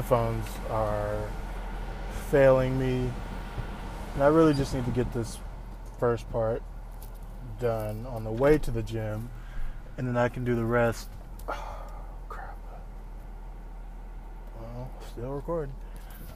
headphones are failing me. And I really just need to get this first part done on the way to the gym. And then I can do the rest. Oh, crap. Well, still recording.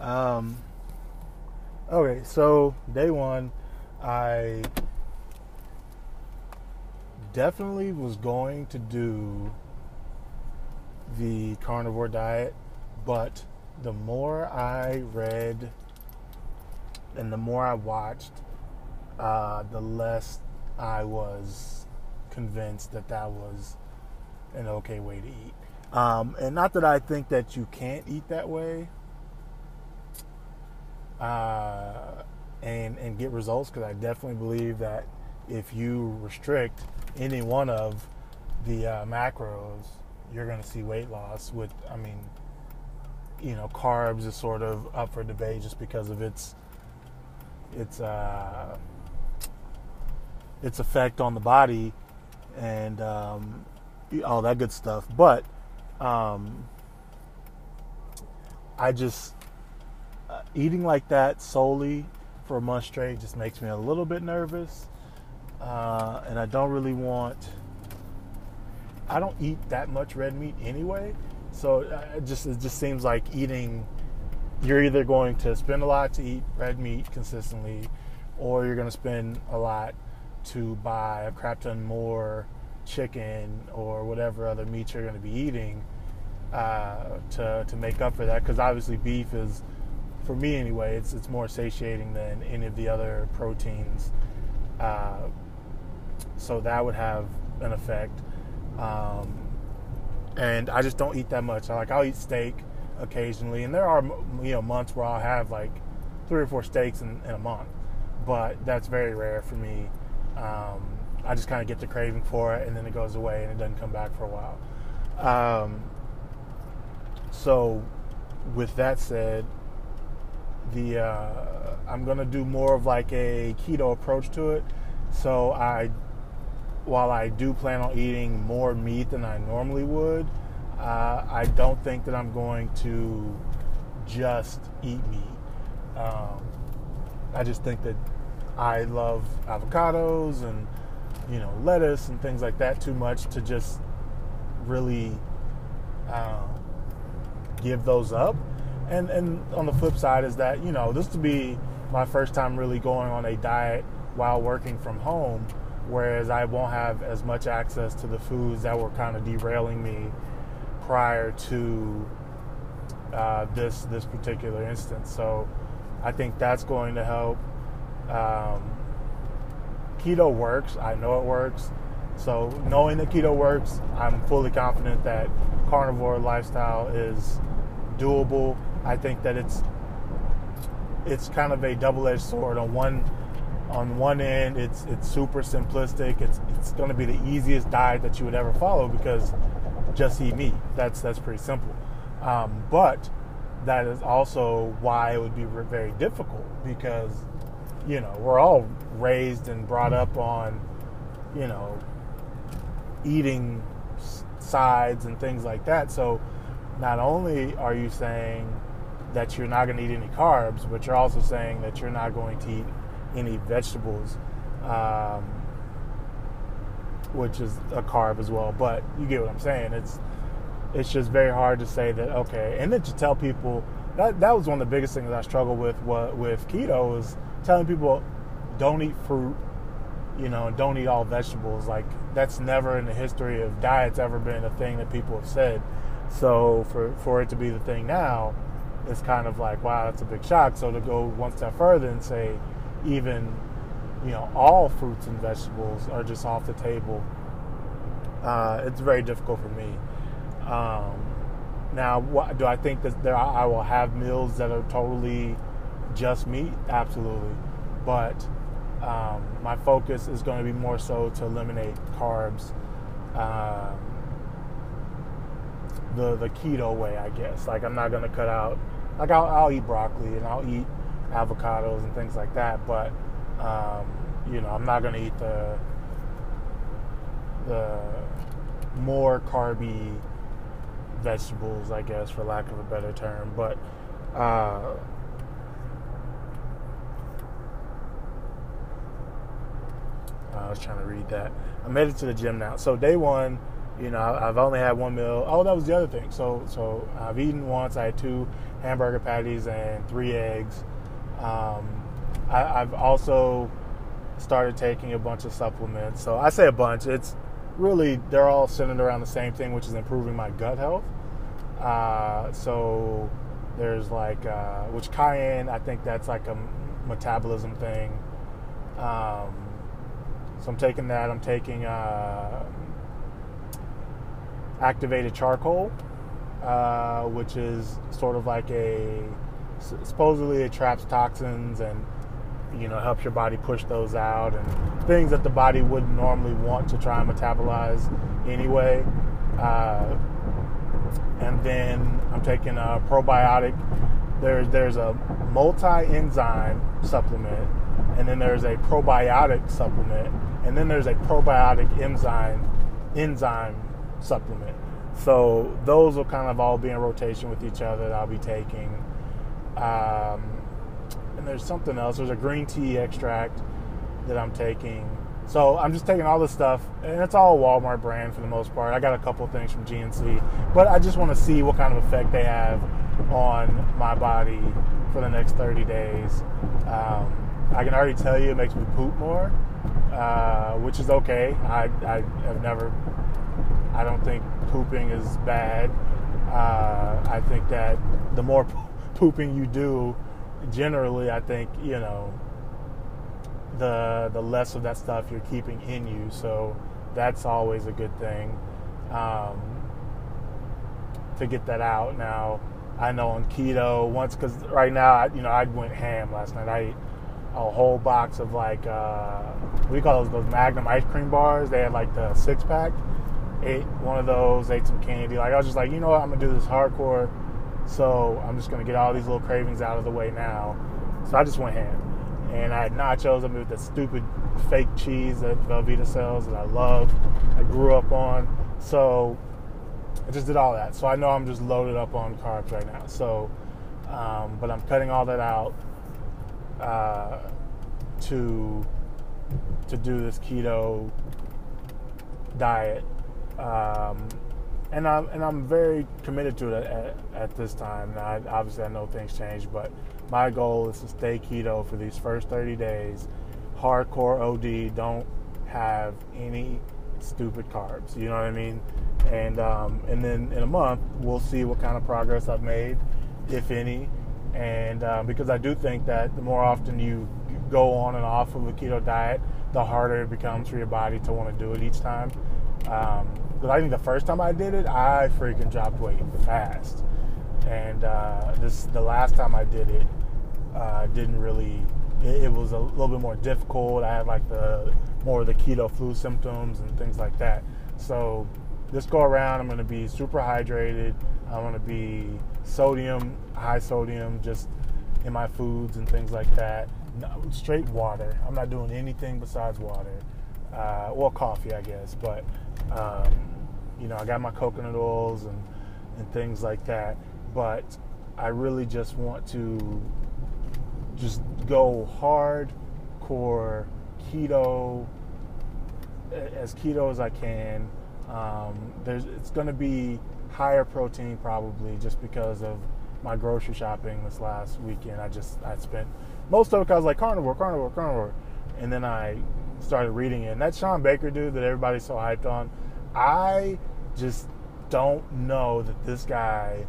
Um, okay, so day one, I definitely was going to do the carnivore diet, but the more I read and the more I watched, uh, the less I was convinced that that was an okay way to eat. Um, and not that I think that you can't eat that way uh, and and get results, because I definitely believe that if you restrict any one of the uh, macros, you're going to see weight loss. With, I mean, you know, carbs is sort of up for debate just because of its its uh, its effect on the body and um, all that good stuff. But um, I just uh, eating like that solely for a month straight just makes me a little bit nervous uh, and I don't really want. I don't eat that much red meat anyway, so it just it just seems like eating. You're either going to spend a lot to eat red meat consistently, or you're going to spend a lot to buy a crap ton more chicken or whatever other meat you're going to be eating uh, to to make up for that. Because obviously beef is, for me anyway, it's it's more satiating than any of the other proteins. Uh, so that would have an effect. Um, and I just don't eat that much. I like I'll eat steak occasionally, and there are you know months where I'll have like three or four steaks in, in a month, but that's very rare for me. Um, I just kind of get the craving for it, and then it goes away, and it doesn't come back for a while. Um, so, with that said, the uh, I'm gonna do more of like a keto approach to it. So I while I do plan on eating more meat than I normally would, uh, I don't think that I'm going to just eat meat. Um, I just think that I love avocados and you know lettuce and things like that too much to just really uh, give those up. And and on the flip side is that you know this to be my first time really going on a diet while working from home whereas I won't have as much access to the foods that were kind of derailing me prior to uh, this this particular instance. So I think that's going to help. Um, keto works. I know it works. So knowing that keto works, I'm fully confident that carnivore lifestyle is doable. I think that it's it's kind of a double-edged sword. On one on one end, it's it's super simplistic. It's it's going to be the easiest diet that you would ever follow because just eat meat. That's that's pretty simple. Um, but that is also why it would be very difficult because you know we're all raised and brought up on you know eating sides and things like that. So not only are you saying that you're not going to eat any carbs, but you're also saying that you're not going to eat any vegetables, um, which is a carb as well. But you get what I'm saying. It's it's just very hard to say that okay, and then to tell people that that was one of the biggest things I struggled with what, with keto is telling people don't eat fruit, you know, don't eat all vegetables. Like that's never in the history of diets ever been a thing that people have said. So for for it to be the thing now, it's kind of like wow, that's a big shock. So to go one step further and say even you know all fruits and vegetables are just off the table. Uh, it's very difficult for me. Um, now, what, do I think that there I will have meals that are totally just meat? Absolutely, but um, my focus is going to be more so to eliminate carbs. Um, the the keto way, I guess. Like I'm not going to cut out. Like I'll, I'll eat broccoli and I'll eat avocados and things like that. But um, you know, I'm not to eat the the more carby vegetables, I guess, for lack of a better term. But uh, I was trying to read that. I'm headed to the gym now. So day one, you know, I've only had one meal. Oh, that was the other thing. So, so I've eaten once. I had two hamburger patties and three eggs. Um, I, I've also started taking a bunch of supplements. So I say a bunch. It's really they're all centered around the same thing, which is improving my gut health. Uh, so there's like uh, which cayenne. I think that's like a metabolism thing. Um, so I'm taking that. I'm taking uh, activated charcoal, uh, which is sort of like a supposedly it traps toxins and you know helps your body push those out and things that the body wouldn't normally want to try and metabolize anyway. Uh, and then I'm taking a probiotic. There's there's a multi-enzyme supplement, and then there's a probiotic supplement, and then there's a probiotic enzyme enzyme supplement. So those will kind of all be in rotation with each other that I'll be taking. Um, and there's something else. There's a green tea extract that I'm taking. So I'm just taking all this stuff, and it's all Walmart brand for the most part. I got a couple things from GNC, but I just want to see what kind of effect they have on my body for the next 30 days. Um, I can already tell you it makes me poop more, uh, which is okay. I, I have never, I don't think pooping is bad. Uh, I think that the more pooping you do, generally, I think you know the the less of that stuff you're keeping in you. So that's always a good thing um, to get that out. Now I know on keto once because right now I, you know I went ham last night. I ate a whole box of like uh, you call those those Magnum ice cream bars. They had like the six pack. Ate one of those. Ate some candy. Like I was just like you know what I'm gonna do this hardcore so I'm just gonna get all these little cravings out of the way now. So I just went ham. And I had nachos. I mean, with the stupid fake cheese that Velveeta sells that I love. I grew up on. So I just did all that. So I know I'm just loaded up on carbs right now. So, um, but I'm cutting all that out uh, to to do this keto diet. Um, and I'm and I'm very committed to it at, at this time. I, obviously, I know things change, but my goal is to stay keto for these first 30 days. Hardcore OD. Don't have any stupid carbs. You know what I mean? And um, and then in a month, we'll see what kind of progress I've made, if any. And uh, because I do think that the more often you go on and off of a keto diet, the harder it becomes for your body to want to do it each time. Um, because I think the first time I did it, I freaking dropped weight fast. And uh, this the last time I did it, uh, didn't really. It, it, was a little bit more difficult. I had like the more of the keto flu symptoms and things like that. So this go around, I'm going to be super hydrated. I'm going to be sodium, high sodium, just in my foods and things like that. No, straight water. I'm not doing anything besides water. Uh, well, coffee, I guess, but um, you know, I got my coconut oils and, and things like that. But I really just want to just go hardcore keto as keto as I can. Um, there's it's going to be higher protein probably just because of my grocery shopping this last weekend. I just I spent most of it because I was like carnivore, carnivore, carnivore, and then I started reading it. And that Shawn Baker dude that everybody's so hyped on, I just don't know that this guy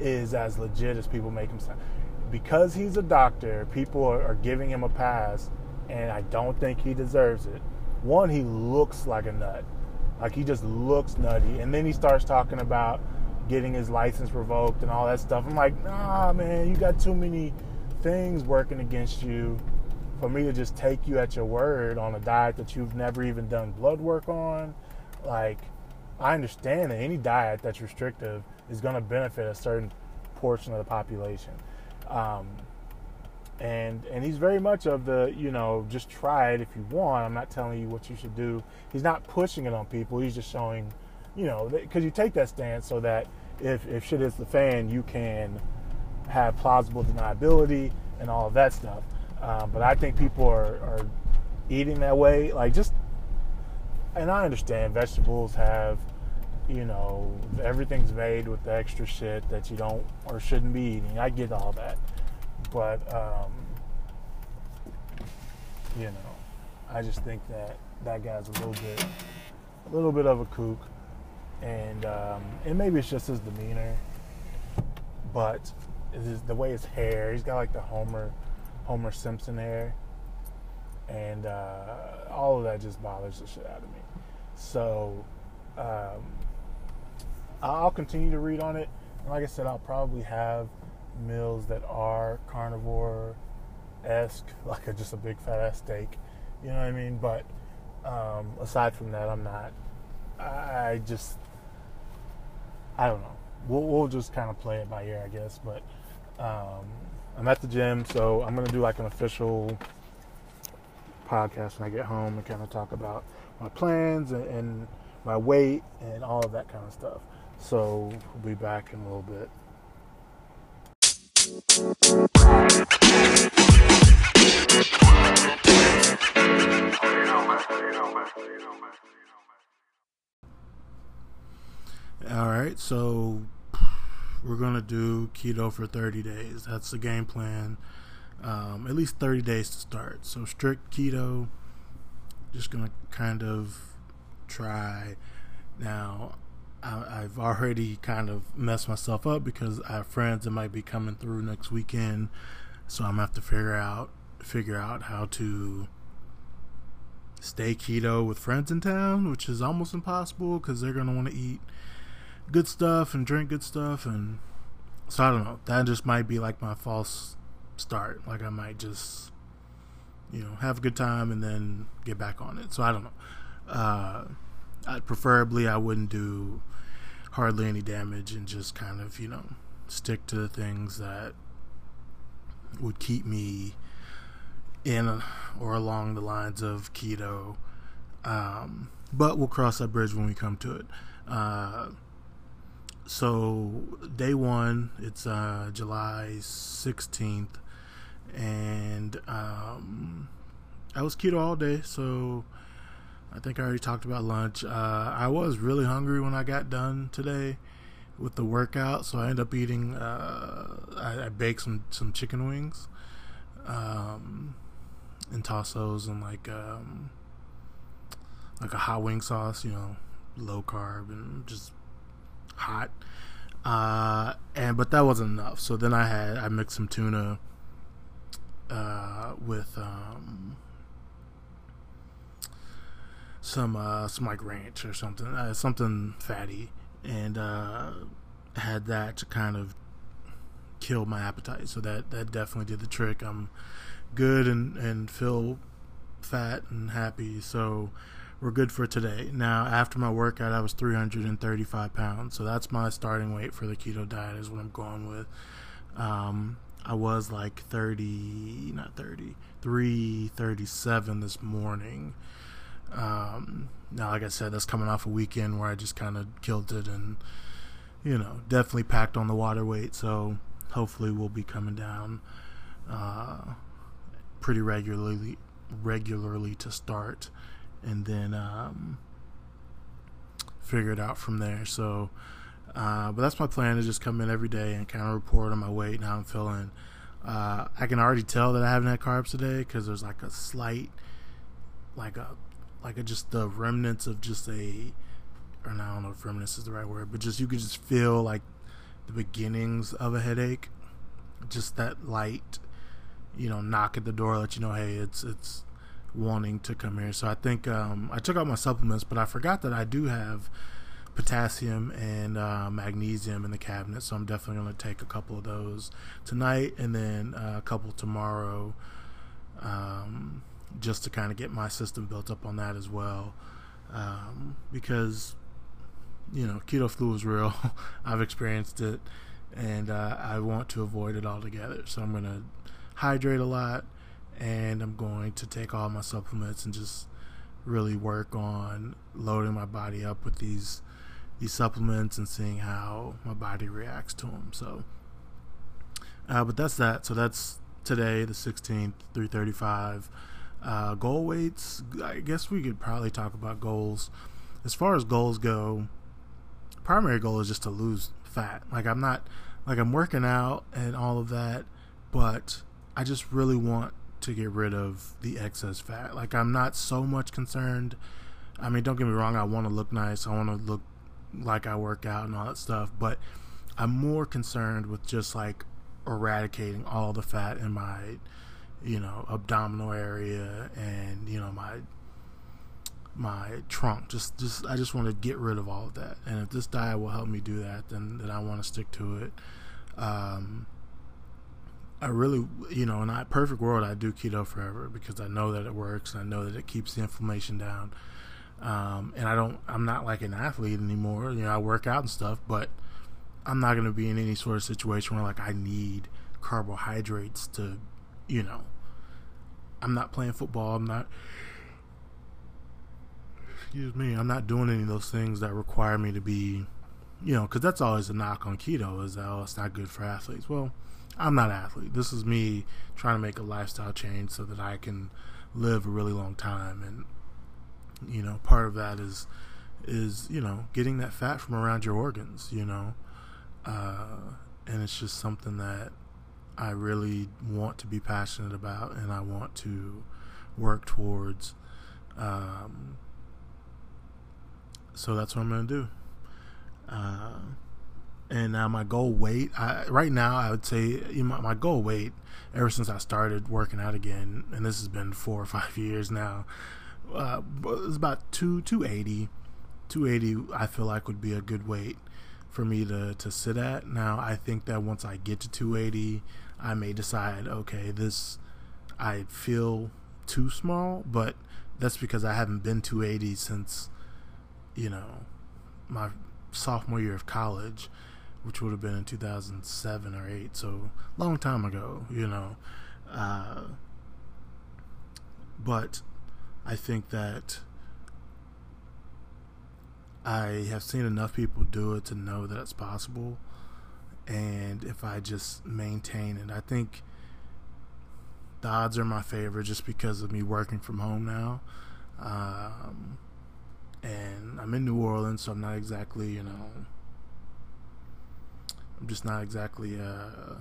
is as legit as people make him sound. Because he's a doctor, people are, are giving him a pass, and I don't think he deserves it. One, he looks like a nut. Like he just looks nutty. And then he starts talking about getting his license revoked and all that stuff. I'm like, nah, man, you got too many things working against you for me to just take you at your word on a diet that you've never even done blood work on like I understand that any diet that's restrictive is going to benefit a certain portion of the population. Um, and and he's very much of the you know just try it if you want. I'm not telling you what you should do. He's not pushing it on people. He's just showing, you know, because you take that stance so that if if shit is the fan, you can have plausible deniability and all of that stuff. Um, but I think people are, are eating that way. Like just, and I understand vegetables have, you know, everything's made with the extra shit that you don't or shouldn't be eating. I get all that, but um, you know, I just think that that guy's a little bit, a little bit of a kook, and um, and maybe it's just his demeanor, but the way his hair. He's got like the Homer Homer Simpson hair, and uh, all of that just bothers the shit out of me. So um, I'll continue to read on it. And like I said, I'll probably have meals that are carnivore esque, like a, just a big fat ass steak. You know what I mean? But um, aside from that, I'm not. I just I don't know. We'll, we'll just kind of play it by ear, I guess. But um, I'm at the gym, so I'm gonna do like an official podcast when I get home and kind of talk about my plans and, and my weight and all of that kind of stuff. So we'll be back in a little bit. All right, so we're gonna do keto for 30 days. That's the game plan. Um, at least 30 days to start. So strict keto. Just gonna kind of try. Now, I, have already kind of messed myself up because I have friends that might be coming through next weekend, so I'm gonna have to figure out figure out how to stay keto with friends in town, which is almost impossible because they're gonna want to eat good stuff and drink good stuff and so I don't know. That just might be like my false start. Like I might just you know have a good time and then get back on it. So I don't know. Uh, I, preferably I wouldn't do hardly any damage and just kind of you know stick to the things that would keep me in or along the lines of keto. Um, but we'll cross that bridge when we come to it. Uh, so day one, it's uh, July 16th, and um, I was keto all day, so I think I already talked about lunch. Uh, I was really hungry when I got done today with the workout, so I ended up eating. Uh, I, I, baked some some chicken wings, um, and those in like um, like a hot wing sauce, you know, low carb and just hot. Uh, and but that wasn't enough. So then I had I mixed some tuna uh, with um, some uh, some like ranch or something, uh, something fatty, and uh, had that to kind of kill my appetite. So that that definitely did the trick. I'm good and and feel fat and happy. So we're good for today. Now, after my workout, I was 335 pounds, so that's my starting weight for the keto diet. Is what I'm going with. Um, I was like 30, not 30, 337 this morning. Um, now, like I said, that's coming off a weekend where I just kind of killed it and, you know, definitely packed on the water weight. So hopefully we'll be coming down uh, pretty regularly, regularly to start and then um, figure it out from there. So, uh, but that's my plan to just come in every day and kind of report on my weight and how I'm feeling. Uh, I can already tell that I haven't had carbs today because there's like a slight, like a, like a just the remnants of just a, or I don't know if remnants is the right word, but just you could just feel like the beginnings of a headache, just that light, you know, knock at the door, let you know, hey, it's it's wanting to come here. So I think um, I took out my supplements, but I forgot that I do have potassium and uh, magnesium in the cabinet. So I'm definitely going to take a couple of those tonight and then uh, a couple tomorrow, um, just to kind of get my system built up on that as well. Um, because you know, keto flu is real. I've experienced it, and uh, I want to avoid it altogether. So I'm gonna hydrate a lot, and I'm going to take all my supplements and just really work on loading my body up with these these supplements and seeing how my body reacts to them. So, uh, but that's that. So that's today, the 16th, 335. Uh, goal weights. I guess we could probably talk about goals. As far as goals go, primary goal is just to lose fat. Like I'm not like I'm working out and all of that, but I just really want to get rid of the excess fat. Like I'm not so much concerned. I mean, don't get me wrong, I want to look nice. I want to look like I work out and all that stuff, but I'm more concerned with just like eradicating all the fat in my you know abdominal area and you know my my trunk. Just, just I just want to get rid of all of that. And if this diet will help me do that, then then I want to stick to it. Um, I really, you know, in a perfect world, I do keto forever because I know that it works and I know that it keeps the inflammation down. Um, and I don't, I'm not like an athlete anymore. You know, I work out and stuff, but I'm not going to be in any sort of situation where like I need carbohydrates to, you know, I'm not playing football. I'm not excuse me, I'm not doing any of those things that require me to be, you know, because that's always a knock on keto is that, oh, it's not good for athletes. Well, I'm not an athlete. This is me trying to make a lifestyle change so that I can live a really long time. And, you know, part of that is, is, you know, getting that fat from around your organs, you know. Uh, and it's just something that I really want to be passionate about and I want to work towards. Um, so that's what I'm gonna do. Uh, and now my goal weight, I, right now, I would say you know, my goal weight ever since I started working out again, and this has been four or five years now. Uh, it's about two two eighty. 280 I feel like would be a good weight for me to, to sit at. Now I think that once I get to 280, I may decide, okay, this I feel too small, but that's because I haven't been 280 since you know, my sophomore year of college, which would have been in 2007 or 8, so long time ago, you know. Uh, but I think that I have seen enough people do it to know that it's possible. And if I just maintain it, I think the odds are my favor just because of me working from home now. Um, and I'm in New Orleans, so I'm not exactly, you know, I'm just not exactly. Uh,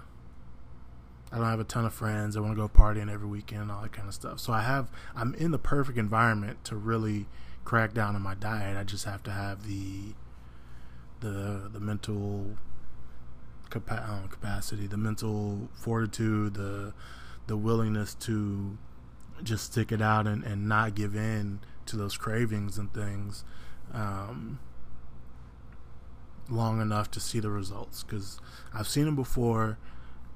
I don't have a ton of friends. I want to go partying every weekend, all that kind of stuff. So I have, I'm in the perfect environment to really crack down on my diet. I just have to have the, the, the mental capa- capacity, the mental fortitude, the, the willingness to just stick it out and, and not give in to those cravings and things um, long enough to see the results because I've seen them before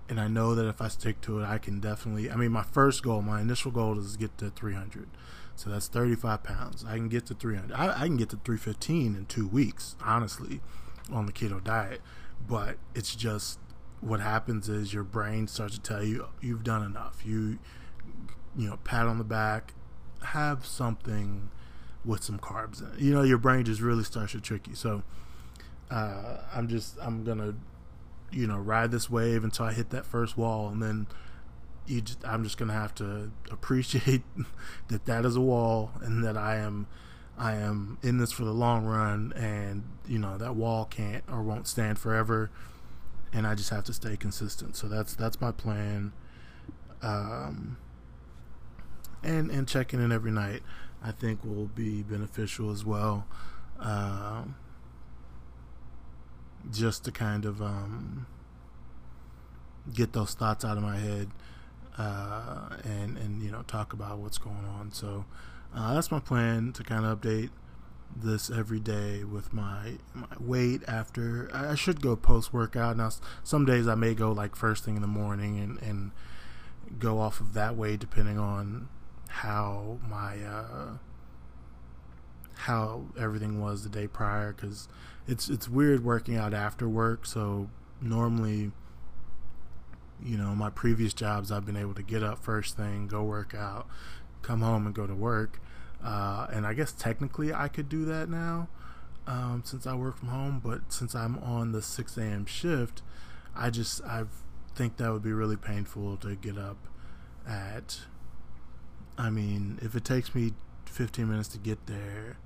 and I know that if I stick to it, I can definitely. I mean, my first goal, my initial goal is to get to 300. So that's 35 pounds. I can get to 300. I, I can get to 315 in two weeks, honestly, on the keto diet. But it's just what happens is your brain starts to tell you you've done enough. You, you know, pat on the back, have something with some carbs in it. You know, your brain just really starts to trick you. So uh, I'm just I'm gonna you know ride this wave until I hit that first wall, and then you just, I'm just gonna have to appreciate that that is a wall, and that I am I am in this for the long run, and you know that wall can't or won't stand forever, and I just have to stay consistent. So that's that's my plan. Um, and and checking in every night, I think will be beneficial as well. Um, just to kind of um, get those thoughts out of my head uh, and and you know talk about what's going on. So uh, that's my plan to kind of update this every day with my my weight after I should go post workout now some days I may go like first thing in the morning and and go off of that way depending on how my uh, how everything was the day prior because it's it's weird working out after work. So normally, You know, my previous jobs, I've been able to get up first thing, go work out, come home and go to work. Uh, and I guess technically I could do that now um, since I work from home. But since I'm on the 6 a.m. shift, I just I think that would be really painful to get up at. I mean, if it takes me 15 minutes to get there,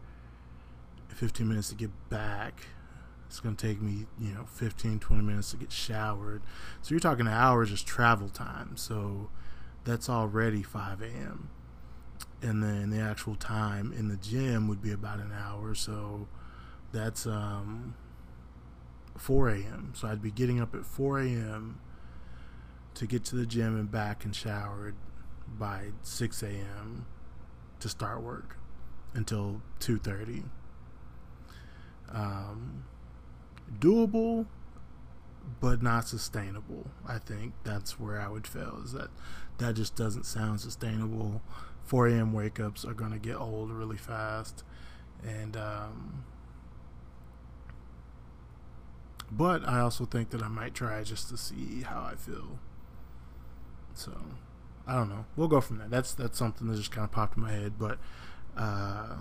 15 minutes to get back. It's going to take me, you know, 15, 20 minutes to get showered. So you're talking hours just travel time. So that's already 5 a.m. And then the actual time in the gym would be about an hour. So that's um, 4 a.m. So I'd be getting up at 4 a.m. to get to the gym and back and showered by 6 a.m. to start work until 2:30 um, doable, but not sustainable. I think that's where I would fail. Is that that just doesn't sound sustainable. 4 a.m. wake ups are going to get old really fast, and um, but I also think that I might try just to see how I feel. So I don't know. We'll go from there. That's that's something that just kind of popped in my head, but. Uh,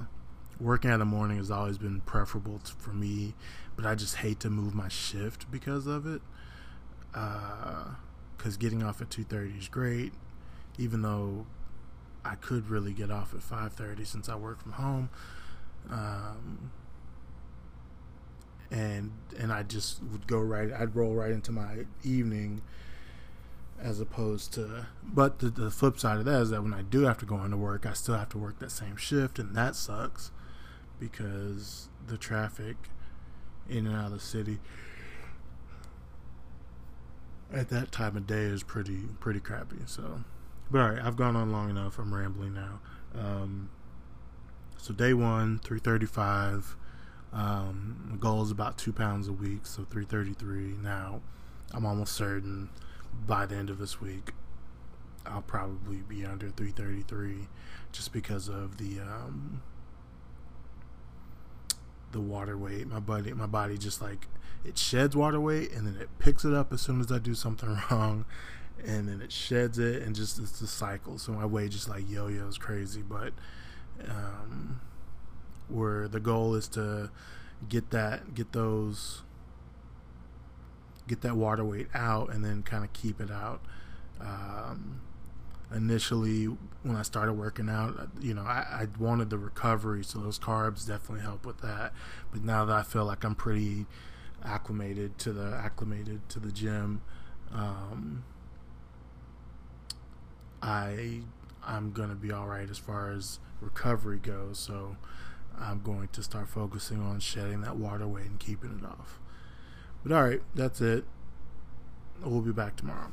working in the morning has always been preferable to, for me, but I just hate to move my shift because of it. Because uh, getting off at two thirty is great, even though I could really get off at five thirty since I work from home. Um, and and I just would go right. I'd roll right into my evening as opposed to but the, the, flip side of that is that when i do have to go into work i still have to work that same shift and that sucks because the traffic in and out of the city at that time of day is pretty pretty crappy. So, but all right, I've gone on long enough. I'm rambling now. Um, so day one, three thirty-five. Um, the goal is about two pounds a week, so three thirty-three. Now, I'm almost certain by the end of this week, I'll probably be under three thirty-three, just because of the um, the water weight. My body, my body just like it sheds water weight and then it picks it up as soon as I do something wrong, and then it sheds it and just it's a cycle. So my weight just like yo-yos crazy. But um, where the goal is to get that, get those, get that water weight out, and then kind of keep it out. Um, initially when I started working out, you know, I, I, wanted the recovery, so those carbs definitely help with that. But now that I feel like I'm pretty acclimated to the acclimated to the gym, um, I I'm gonna be all right as far as recovery goes. So I'm going to start focusing on shedding that water weight and keeping it off. But all right, that's it. We'll be back tomorrow.